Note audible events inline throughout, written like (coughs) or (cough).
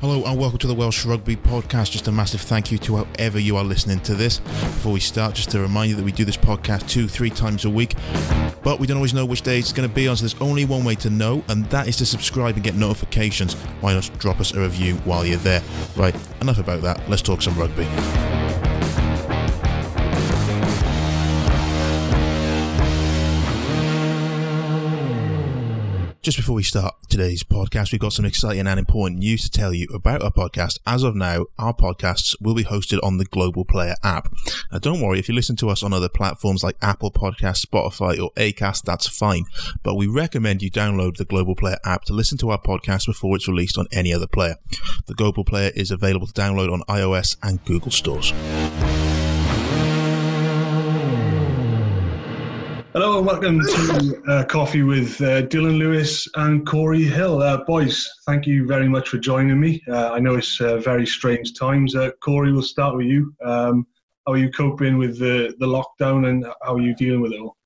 Hello and welcome to the Welsh Rugby Podcast. Just a massive thank you to whoever you are listening to this. Before we start, just to remind you that we do this podcast two, three times a week, but we don't always know which day it's going to be on, so there's only one way to know, and that is to subscribe and get notifications. Why not drop us a review while you're there? Right, enough about that. Let's talk some rugby. Just before we start today's podcast, we've got some exciting and important news to tell you about our podcast. As of now, our podcasts will be hosted on the Global Player app. Now, don't worry, if you listen to us on other platforms like Apple Podcasts, Spotify, or Acast, that's fine. But we recommend you download the Global Player app to listen to our podcast before it's released on any other player. The Global Player is available to download on iOS and Google stores. Hello and welcome to uh, Coffee with uh, Dillon Lewis and Cory Hill. Uh, boys, thank you very much for joining me. Uh, I know it's uh, very strange times. Uh, Cory, we'll start with you. Um, how are you coping with the, the lockdown and how are you dealing with it all?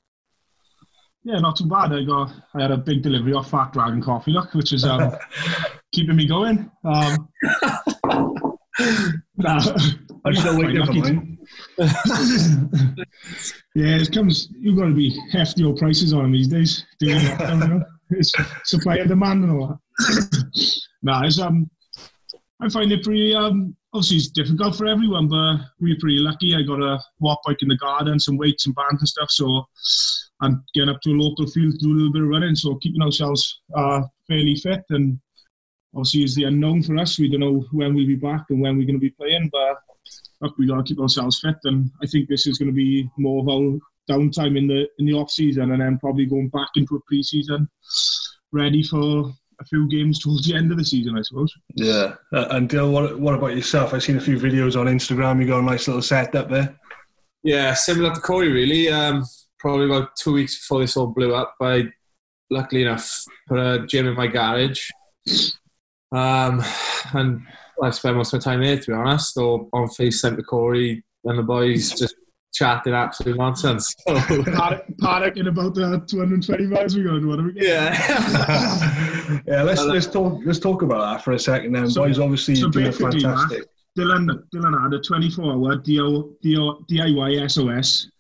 Yeah, not too bad. I got I had a big delivery of Fat Dragon coffee, look, which is um, (laughs) keeping me going. Um, (laughs) (laughs) nah, I'm still waiting for mine. Yeah, it comes. You've got to be hefty old prices on these days. Lockdown, you know? It's supply and demand and all that. (coughs) nah, it's um, I find it pretty um. Obviously, it's difficult for everyone, but we're pretty lucky. I got a Wattbike in the garden, some weights and bands and stuff. So I'm getting up to a local field to do a little bit of running. So keeping ourselves uh, fairly fit and obviously is the unknown for us. We don't know when we'll be back and when we're going to be playing, but look, we got to keep ourselves fit. And I think this is going to be more of our downtime in the in the off season, and then probably going back into a pre-season, ready for a few games towards the end of the season, I suppose. Yeah. Uh, and Dill, what, what about yourself? I've seen a few videos on Instagram. You got a nice little set up there. Yeah, similar to Cory, really. Um, probably about two weeks before this all blew up, I luckily enough put a gym in my garage. Um, and I spent most of my time here, to be honest, or on FaceTime to Cory and the boys just chatting absolute nonsense. (laughs) So, panicking about the 220 miles we're going. What are we getting? yeah. (laughs) yeah, let's let's talk let's talk about that for a second. Then, So- boys, obviously so doing basically, fantastic. Dillon, Dillon had a 24 hour DIY SOS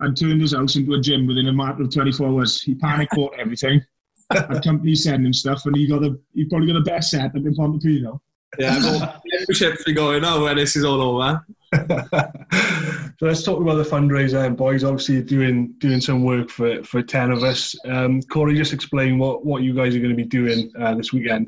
and turned his house into a gym within a matter of 24 hours. He panic bought everything. (laughs) Had companies sending stuff, and he got a he probably got the best setup in Pontypridd. Yeah, well, membership be going on when this is all over. so let's talk about the fundraiser and boys obviously doing doing some work for for Tenovus um cory just explain what what you guys are going to be doing uh, this weekend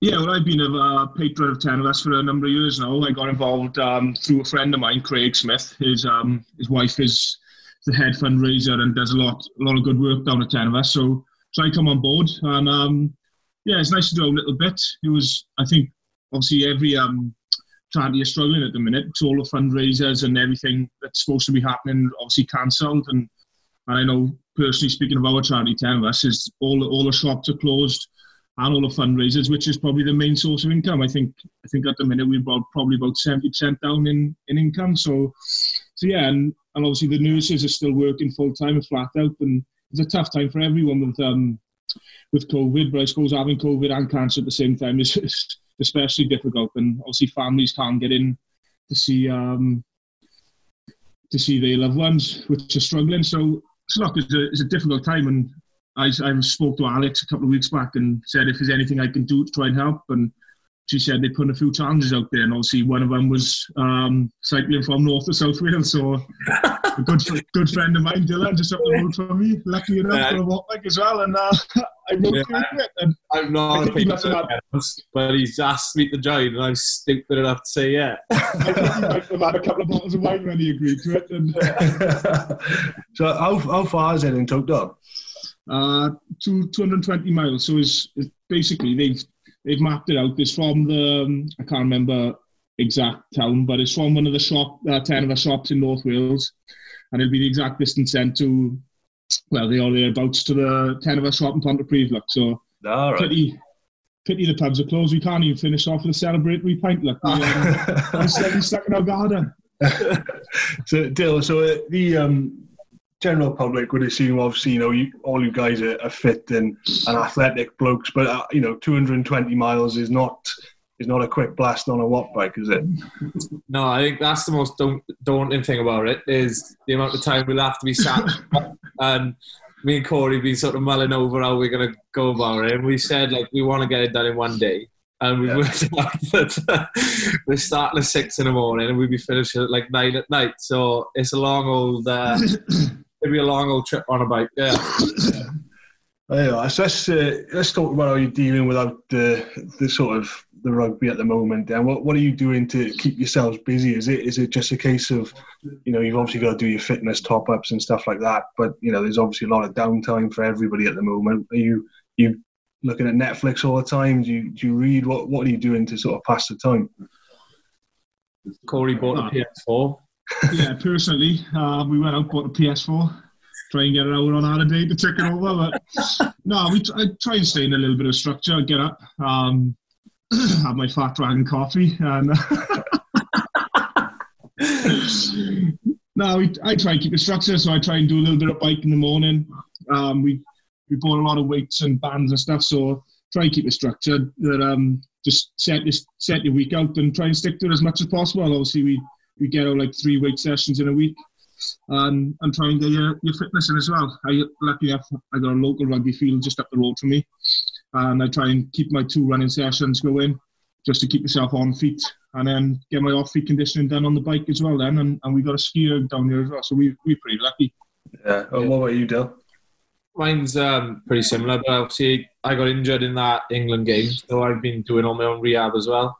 Yeah, well, I've been a uh, patron of Tenovus for a number of years now. I got involved um, through a friend of mine, Craig Smith. His um, his wife is the head fundraiser and does a lot a lot of good work down at Tenovus. So so I come on board and um, yeah, it's nice to do a little bit. It was I think obviously every um, charity is struggling at the minute. It's all the fundraisers and everything that's supposed to be happening obviously cancelled and and I know personally speaking of our charity, Tenovus, is all all the shops are closed and all the fundraisers, which is probably the main source of income. I think I think at the minute we're about, probably about seventy percent down in, in income. So so yeah, and, and obviously the nurses are still working full time and flat out, and it's a tough time for everyone with um with COVID. But I suppose having COVID and cancer at the same time is, is especially difficult, and obviously families can't get in to see um to see their loved ones, which are struggling. So so look, it's a, it's a difficult time, and I, I spoke to Alex a couple of weeks back and said if there's anything I can do to try and help. And she said they put a few challenges out there, and obviously one of them was um, cycling from North to South Wales. So a good good friend of mine, Dillon, just up the road from me, lucky enough Yeah. for a walk back as well. And uh, (laughs) I wrote Yeah. through it. And I'm not a think he big must have fan, but he's asked me to join, and I'm stupid enough to say yeah. (laughs) I think he might have had a couple of bottles of wine when he agreed to it. And (laughs) so how, how far is it in total uh, two, 220 miles. So it's, it's basically they've they've mapped it out. It's from the um, I can't remember exact town, but it's from one of the shop uh, Tenovus shops in North Wales, and it'll be the exact distance then to well, they are thereabouts to the Tenovus shop in Pontypridd. Look, so all right pity pity the pubs are closed. We can't even finish off with a celebratory pint. Look, we, um, (laughs) we're stuck, stuck in our garden. (laughs) so Dill, so uh, the um, general public would assume, obviously, you know, you, all you guys are, are fit and, and athletic blokes, but uh, you know, 220 miles is not is not a quick blast on a watt bike, is it? No, I think that's the most daunting thing about it is the amount of time we'll have to be sat. (laughs) and me and Cory been sort of mulling over how we're going to go about it. And we said like we want to get it done in one day. And we yeah. worked (laughs) out that we're starting at six in the morning and we'll be finishing at like nine at night. So it's a long old, uh, (coughs) it'll be a long old trip on a bike. Yeah. (coughs) Yeah, so let's uh, let's talk about how you're dealing without the the sort of the rugby at the moment. And what what are you doing to keep yourselves busy? Is it is it just a case of you know you've obviously got to do your fitness top ups and stuff like that, but you know there's obviously a lot of downtime for everybody at the moment. Are you you looking at Netflix all the time? Do you do you read? What what are you doing to sort of pass the time? Cory bought a PS4. Yeah, personally, uh, we went out bought a PS4 try and get it out on our holiday to take it over. But no, we I try and stay in a little bit of structure. Get up, um, (clears throat) have my fat dragon coffee, and (laughs) no, we, I try and keep the structure. So I try and do a little bit of bike in the morning. Um, we we bought a lot of weights and bands and stuff, so try and keep it structured. That um, just set this set your week out and try and stick to it as much as possible. Obviously, we we get out like three weight sessions in a week um, and try and get your, your fitness in as well. I luckily have I got a local rugby field just up the road from me, and I try and keep my two running sessions going just to keep myself on feet and then get my off feet conditioning done on the bike as well. Then and, and we got a SkiErg down here as well, so we we're pretty lucky. Yeah. Oh, what about you, Dale? Mine's um, pretty similar, but obviously I got injured in that England game, so I've been doing all my own rehab as well.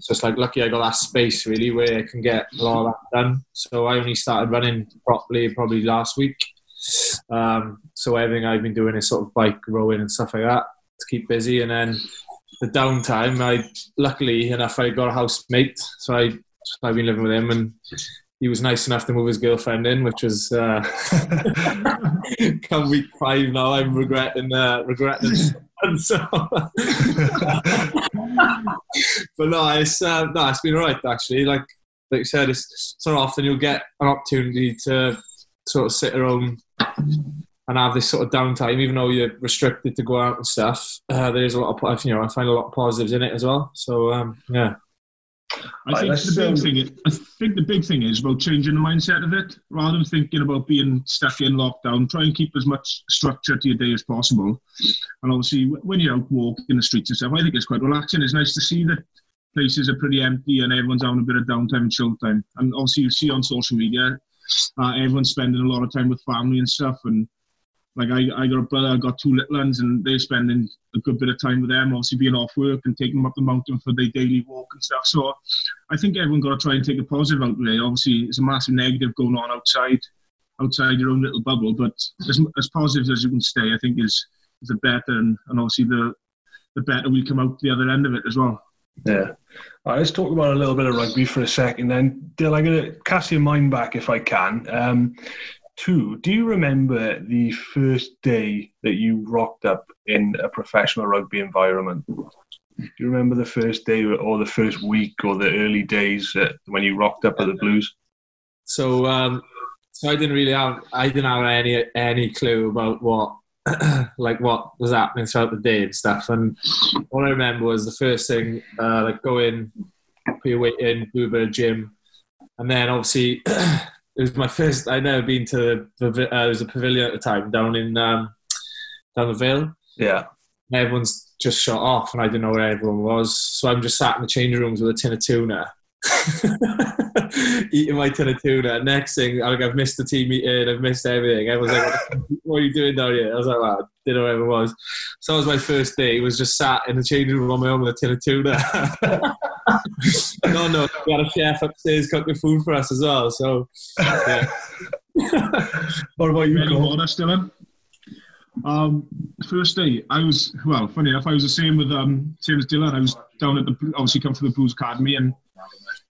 So it's like lucky I got that space really where I can get a lot of that done. So I only started running properly probably last week. Um, so everything I've been doing is sort of bike rowing and stuff like that to keep busy. And then the downtime, I luckily enough I got a housemate, so I I've been living with him and he was nice enough to move his girlfriend in, which was uh, (laughs) come week five now. I'm regretting uh, regretting and (laughs) so, (laughs) but no, it's uh, no, it's been alright actually. Like like you said, it's so often you'll get an opportunity to sort of sit around and have this sort of downtime, even though you're restricted to go out and stuff. Uh, there is a lot of you know I find a lot of positives in it as well. So um, yeah. I think the big thing is, I think the big thing is about changing the mindset of it. Rather than thinking about being stuck in lockdown, try and keep as much structure to your day as possible. And obviously, when you're out walking the streets and stuff, I think it's quite relaxing. It's nice to see that places are pretty empty and everyone's having a bit of downtime and chill time. And obviously, you see on social media, uh, everyone's spending a lot of time with family and stuff. And like I, I got a brother, I got two little ones, and they're spending a good bit of time with them. Obviously, being off work and taking them up the mountain for their daily walk and stuff. So, I think everyone got to try and take a positive out it. Obviously, it's a massive negative going on outside, outside your own little bubble. But as, as positive as you can stay, I think is is the better, and, and obviously the the better we come out the other end of it as well. Yeah. All right, let's talk about a little bit of rugby for a second then. Dill, I'm going to cast your mind back if I can. Um, two, do you remember the first day that you rocked up in a professional rugby environment? Do you remember the first day or the first week or the early days when you rocked up at the Blues? So, um, so I didn't really have I didn't have any any clue about what (clears throat) like what was happening throughout the day and stuff. And all I remember was the first thing uh, like go in, put your weight in, do a gym, and then obviously (clears throat) it was my first. I'd never been to the. Uh, it was a pavilion at the time down in um, down the Vale. Yeah. And everyone's just shut off, and I didn't know where everyone was. So I'm just sat in the changing rooms with a tin of tuna, (laughs) eating my tin of tuna. Next thing, like I've missed the team meeting, I've missed everything. Everyone's like, "What are you doing down here?" I was like, "Well, I didn't know where it was." So that was my first day. It was just sat in the changing room on my own with a tin of tuna. (laughs) no, no, we had a chef upstairs cooking food for us as well. So, yeah. (laughs) what about you, Cole? still in? Um, first day, I was well. Funny enough, I was the same with um, same as Dillon. I was down at the obviously come from the Blues Academy, and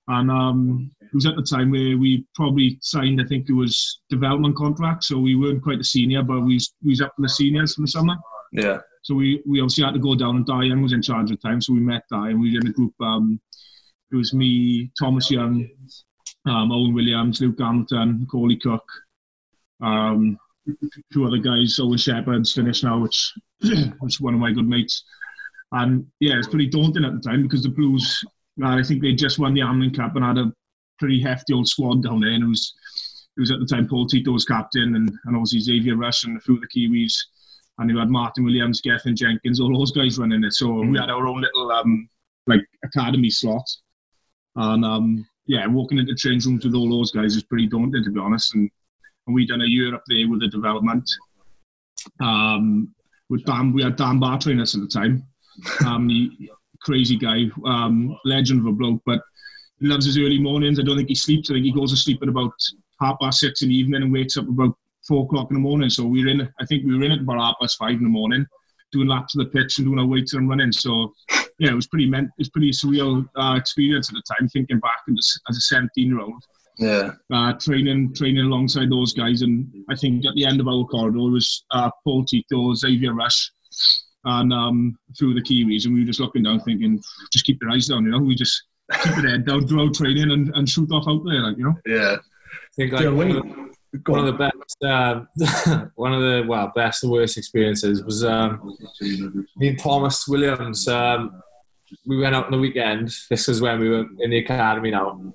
and um, it was at the time where we probably signed. I think it was development contract, so we weren't quite a senior, but we we was up to the seniors in the summer. Yeah. So we, we obviously had to go down and Diane was in charge at the time. So we met Diane. We were in a group. Um, it was me, Thomas Young, um, Owen Williams, Luke Hamilton, Coley Cook, um, two other guys. Owen Shepherd's finished now, which (clears throat) was one of my good mates. And yeah, it's pretty daunting at the time because the Blues, I think they just won the Amlin Cup and had a pretty hefty old squad down there. And it was, it was at the time Paul Tito was captain and, and obviously Xavier Rush and a few of the Kiwis. And you had Martyn Williams, Gethin Jenkins, all those guys running it. So mm. we had our own little um, like academy slot. And um, yeah, walking into change rooms with all those guys is pretty daunting to be honest. And, and we done a year up there with the development. Um, with Dan, we had Dan Bartrain us at the time. Um, he, crazy guy, um, legend of a bloke, but he loves his early mornings. I don't think he sleeps. I think he goes to sleep at about half past six in the evening and wakes up about four o'clock in the morning. So we were in. I think we were in at about half past five in the morning, doing laps of the pitch and doing our weights and running. So yeah, it was pretty meant. It was pretty surreal uh, experience at the time. Thinking back as, as a seventeen year old. Yeah. Uh, training training alongside those guys, and I think at the end of our corridor was uh, Paul Tito, Xavier Rush, and um, through the Kiwis, and we were just looking down, thinking, just keep your eyes down, you know. We just keep it head down, do our training, and, and shoot off out there, like you know. Yeah. I think like, yeah, one, of the, of the best, uh, (laughs) one of the well, best and worst experiences was um, me and Thomas Williams. Um, we went out on the weekend. This is when we were in the academy now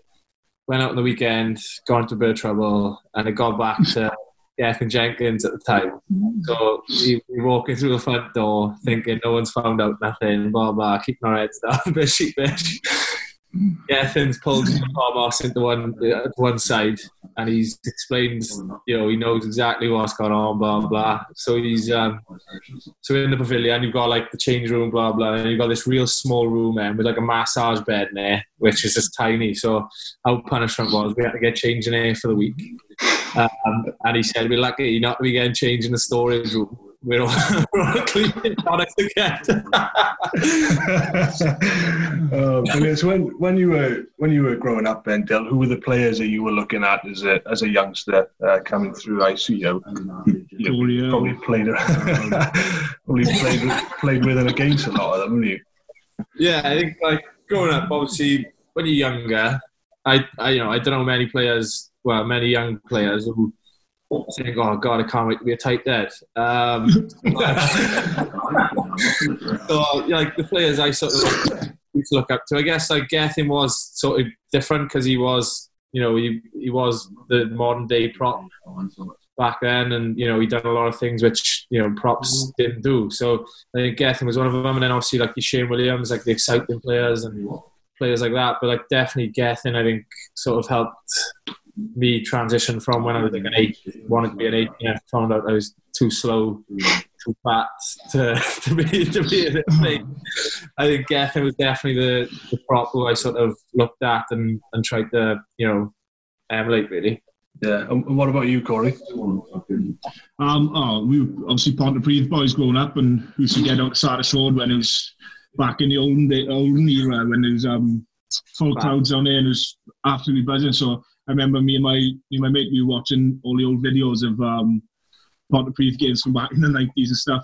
went out on the weekend, got into a bit of trouble, and it got back to (laughs) Gethin Jenkins at the time. So we, we walking through the front door, thinking no one's found out nothing, blah blah, keeping our heads down, (laughs) bit sheepish. Gethin's pulled Thomas into one uh, one side, and he's explained, you know, he knows exactly what's going on, blah blah. So he's um, so in the pavilion, you've got like the change room, blah blah, and you've got this real small room there with like a massage bed in there, which is just tiny. So our punishment was we had to get changed in there for the week, um, and he said we're lucky not to be getting changed in the storage room we're all, we're all cleaning products again. oh, So when when you were when you were growing up, Ben Dill, who were the players that you were looking at as a as a youngster uh, coming through? I see you, you, you probably played (laughs) probably played with, played with and against a lot of them, haven't you? Yeah, I think like growing up, obviously when you're younger, I, I you know I don't know many players, well many young players who saying, "Oh God, I can't wait to be a tighthead." Um, (laughs) so, like the players I sort of used to look up to, I guess like Gethin was sort of different because he was, you know, he he was the modern day prop back then, and you know he done a lot of things which you know props didn't do. So I think Gethin was one of them, and then obviously like the Shane Williams, like the exciting players and players like that. But like definitely Gethin, I think sort of helped me transition from when I was like an eight, wanted to be an eight, yeah, found out I was too slow, too fat to, (laughs) to be to be a thing. I think Gethin was definitely the, the prop who I sort of looked at and, and tried to, you know, emulate really. Yeah. And what about you, Cory? Um, oh, we were obviously Pontypridd boys growing up, and we used to get out Sardis Road when it was back in the olden day, olden era when there was um, full crowds on there and it was absolutely buzzing. So I remember me and my me and my mate we were watching all the old videos of um, Pontypridd games from back in the nineties and stuff,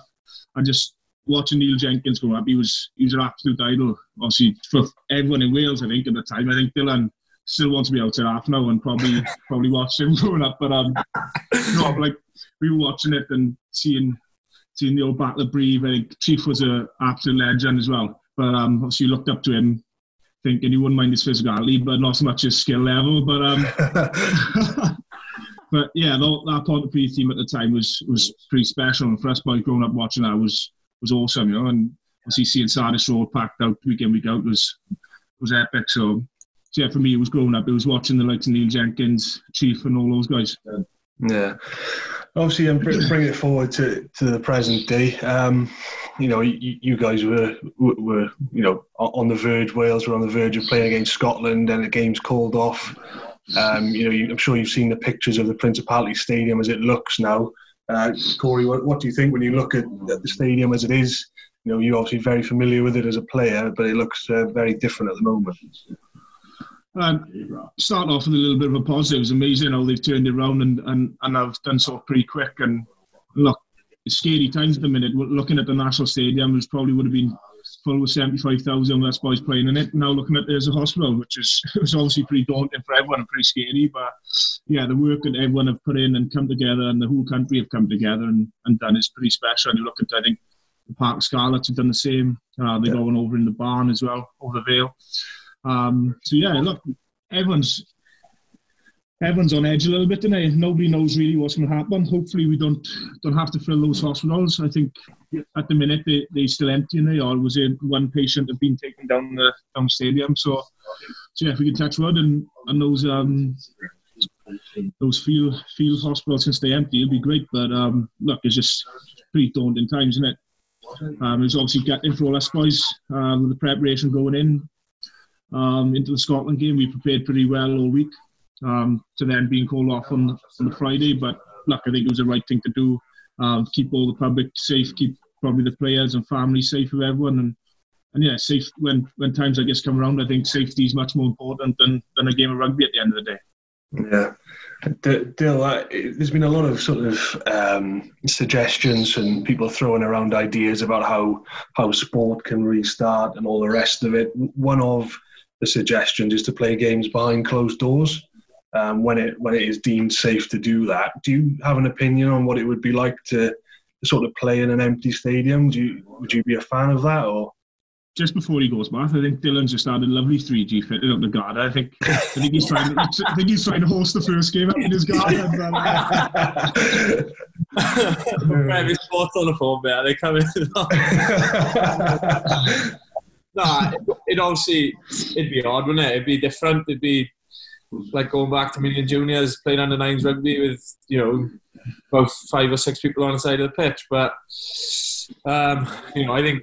and just watching Neil Jenkins grow up. He was he was an absolute idol, obviously for everyone in Wales. I think at the time, I think Dillon still wants to be out to half now and probably (laughs) probably watched him growing up. But um, no, like we were watching it and seeing seeing the old Battle of Brive. I think Chief was a absolute legend as well. But um, obviously looked up to him thinking he wouldn't mind his physicality, but not so much his skill level. But um, (laughs) but yeah, that, that Pontypridd team at the time was was pretty special. And for us boys growing up watching that was was awesome, you know. And obviously seeing Sardis Road packed out week in week out was was epic. So, so yeah, for me, it was growing up. It was watching the likes of Neil Jenkins, Chief, and all those guys. Yeah obviously, I'm bring, bring it forward to, to the present day. Um, you know, you, you, guys were were you know on the verge. Wales were on the verge of playing against Scotland, and the game's called off. Um, you know, you, I'm sure you've seen the pictures of the Principality Stadium as it looks now. Uh, Cory, what, what do you think when you look at, at, the stadium as it is? You know, you're obviously very familiar with it as a player, but it looks uh, very different at the moment. Um, start off with a little bit of a positive. It's amazing how they've turned it around and, and, and have done so pretty quick. And look, scary times at the minute. Looking at the National Stadium, which probably would have been full with 75,000 less boys playing in it. Now looking at it as a hospital, which is (laughs) was obviously pretty daunting for everyone and pretty scary. But yeah, the work that everyone have put in and come together and the whole country have come together and, and done is pretty special. And you look at, I think, the Park Scarlets have done the same. Uh, they yeah. going over in the barn as well, over the Vale. Um, so yeah, look, everyone's everyone's on edge a little bit, and nobody knows really what's going to happen. Hopefully, we don't don't have to fill those hospitals. I think at the minute they they still empty, and they in one patient have been taken down the down stadium. So, so yeah, if we can touch wood and and those um those field field hospitals can stay empty, it'll be great. But um, look, it's just pretty daunting times, isn't it? Um, it's obviously getting for all us boys um, the preparation going in um, into the Scotland game. We prepared pretty well all week um, to then being called off on, on the Friday. But look, I think it was the right thing to do. Um, keep all the public safe, keep probably the players and families safe with everyone, and and yeah, safe when when times I guess come around. I think safety is much more important than than a game of rugby at the end of the day. Yeah. Dill, uh, there's been a lot of sort of um, suggestions and people throwing around ideas about how how sport can restart and all the rest of it. One of the suggestions is to play games behind closed doors um, when it when it is deemed safe to do that. Do you have an opinion on what it would be like to, to sort of play in an empty stadium? Do you, would you be a fan of that or? Just before he goes back, I think Dillon's just had a lovely 3G fitted up the guard. I think I think he's trying. To, I think he's trying to host the first game up in his garden. (laughs) Maybe sports on the phone, man. They come in. (laughs) nah, it, obviously it'd be odd, wouldn't it? It'd be different. It'd be like going back to Million Juniors, playing under nines rugby with you know about five or six people on the side of the pitch. But um, you know, I think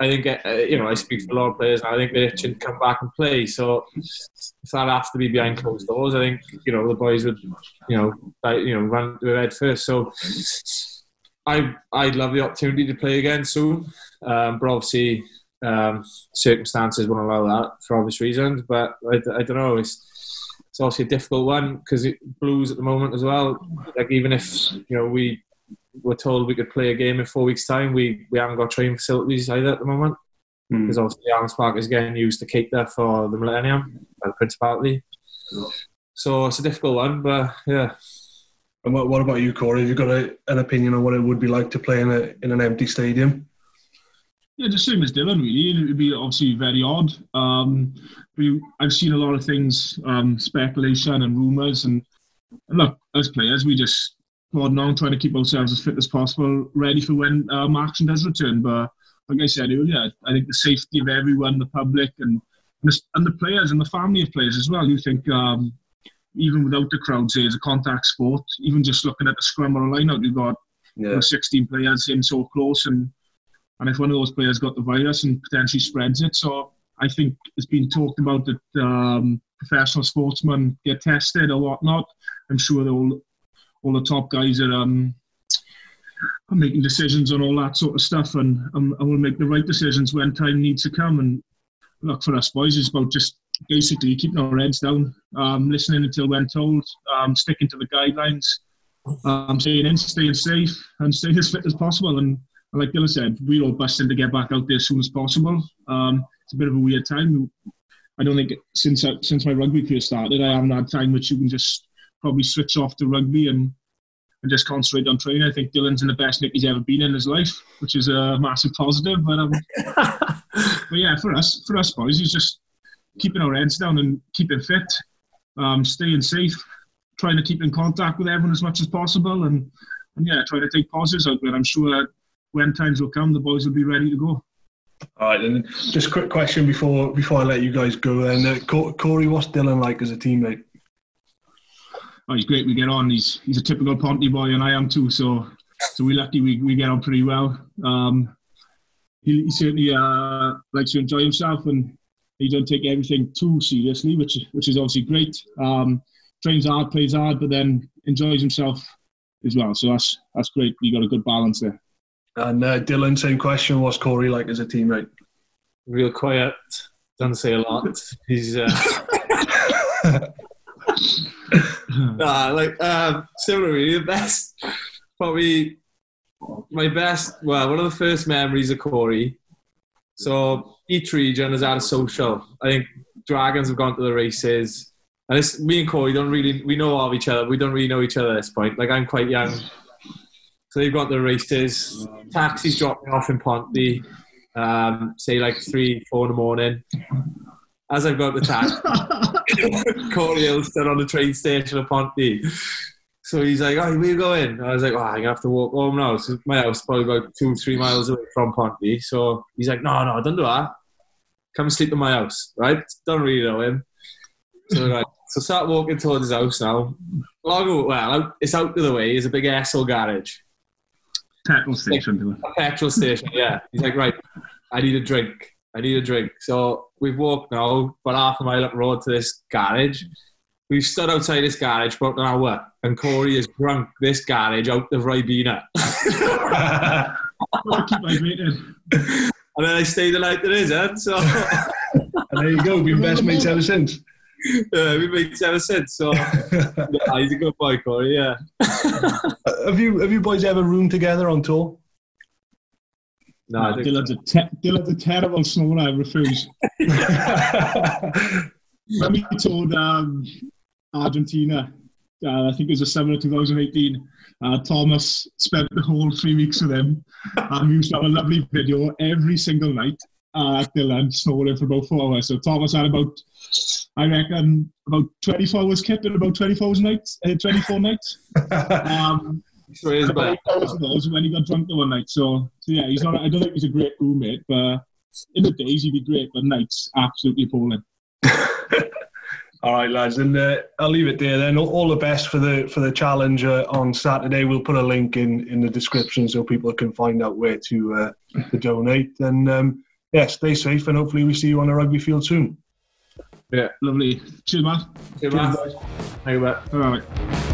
I think uh, you know I speak for a lot of players. I think itching to come back and play. So if that has to be behind closed doors, I think you know the boys would you know you know run their head first. So. I I'd love the opportunity to play again soon, um, but obviously um, circumstances won't allow that for obvious reasons. But I, I don't know. It's it's obviously a difficult one because it Blues at the moment as well. Like even if you know we were told we could play a game in four weeks' time, we we haven't got training facilities either at the moment hmm. because mm. obviously Arms Park is getting used to keep there for the Millennium the Principality. So it's a difficult one, but yeah. And what, what about you, Cory? Have you got a, an opinion on what it would be like to play in a in an empty stadium? Yeah, the same as Dillon, really. It would be obviously very odd. Um, we, I've seen a lot of things, um, speculation and rumours. And, and, look, as players, we just plod on, trying to keep ourselves as fit as possible, ready for when um, action does return. But like I said earlier, I think the safety of everyone, the public, and and the players and the family of players as well. You think um, even without the crowd, say, it's a contact sport, even just looking at the scrum or a line-out, you've got yeah. you know, 16 players in so close and and if one of those players got the virus and potentially spreads it, so I think it's been talked about that um, professional sportsmen get tested or whatnot. I'm sure all all the top guys are, um, are making decisions on all that sort of stuff, and, and, and will make the right decisions when time needs to come. And look for us boys, it's about just basically keeping our heads down, um, listening until when told, um, sticking to the guidelines, um, staying in, staying safe, and staying as fit as possible. And like Dillon said, we're all busting to get back out there as soon as possible. Um, it's a bit of a weird time. I don't think since uh, since my rugby career started, I haven't had time which you can just probably switch off to rugby and and just concentrate on training. I think Dillon's in the best nick he's ever been in his life, which is a massive positive. But um, (laughs) but yeah, for us for us boys, it's just keeping our heads down and keeping fit, um, staying safe, trying to keep in contact with everyone as much as possible, and and yeah, trying to take positives out there. I'm sure when times will come, the boys will be ready to go. All right, and just a quick question before before I let you guys go. And uh, Cory, what's Dillon like as a teammate? Oh, he's great. We get on. He's he's a typical Ponty boy, and I am too. So so we're lucky. We, we get on pretty well. Um, he, he certainly uh, likes to enjoy himself, and he don't take everything too seriously, which which is obviously great. Um, trains hard, plays hard, but then enjoys himself as well. So that's that's great. You got a good balance there. And uh, Dillon, same question. What's Cory like as a teammate? Real quiet. Doesn't say a lot. He's uh... (laughs) (laughs) nah, like um, similarly, the (laughs) best probably my best. Well, one of the first memories of Cory. So each region has had a social. I think Dragons have gone to the races. And it's, me and Cory don't really, we know of each other. We don't really know each other at this point. Like I'm quite young so they've got the races. Taxis dropping off in Ponty. um, say like three, four in the morning. As I've got the taxi, (laughs) Cory Hill stood on the train station of Ponty. So he's like, oh, where you going? I was like, oh, I'm going to have to walk home now. So my house is probably about two, three miles away from Ponty. So he's like, no, no, don't do that. Come and sleep in my house, right? Don't really know him. So, right, so start walking towards his house now. Long, well, it's out of the way. It's a big asshole garage. Petrol station. A petrol station, yeah. He's like, right, I need a drink. I need a drink. So we've walked now about half a mile up the road to this garage. We've stood outside this garage for about an hour, and Cory has drunk this garage out of Ribena. (laughs) And then I stayed the night in his end. So and there you go, been best mates ever since. (laughs) yeah, we've been ever since. So (laughs) yeah, he's a good boy, Cory. Yeah. have you have you boys ever roomed together on tour? No, I Nah, think Dillon's, a te- Dillon's a terrible snorer. I refuse. when we toured um, Argentina, uh, I think it was the summer of 2018, uh, Thomas spent the whole three weeks with him. And we used to have a lovely video every single night uh, at Dillon snoring for about four hours. So Thomas had about, I reckon, about 24 hours kept in about 24 nights, uh, 24 nights. (laughs) Um, so he is, about but eight hours of those when he got drunk the one night. So, so yeah, he's not. I don't think he's a great roommate, but in the days he'd be great, but nights absolutely appalling. (laughs) All right, lads, and uh, I'll leave it there. Then all, all the best for the for the challenge uh, on Saturday. We'll put a link in in the description so people can find out where to uh, to donate. And um, yeah, stay safe, and hopefully we see you on a rugby field soon. yeah. Lovely. Cheers, Matt. Good man. Thank you, mate. All right.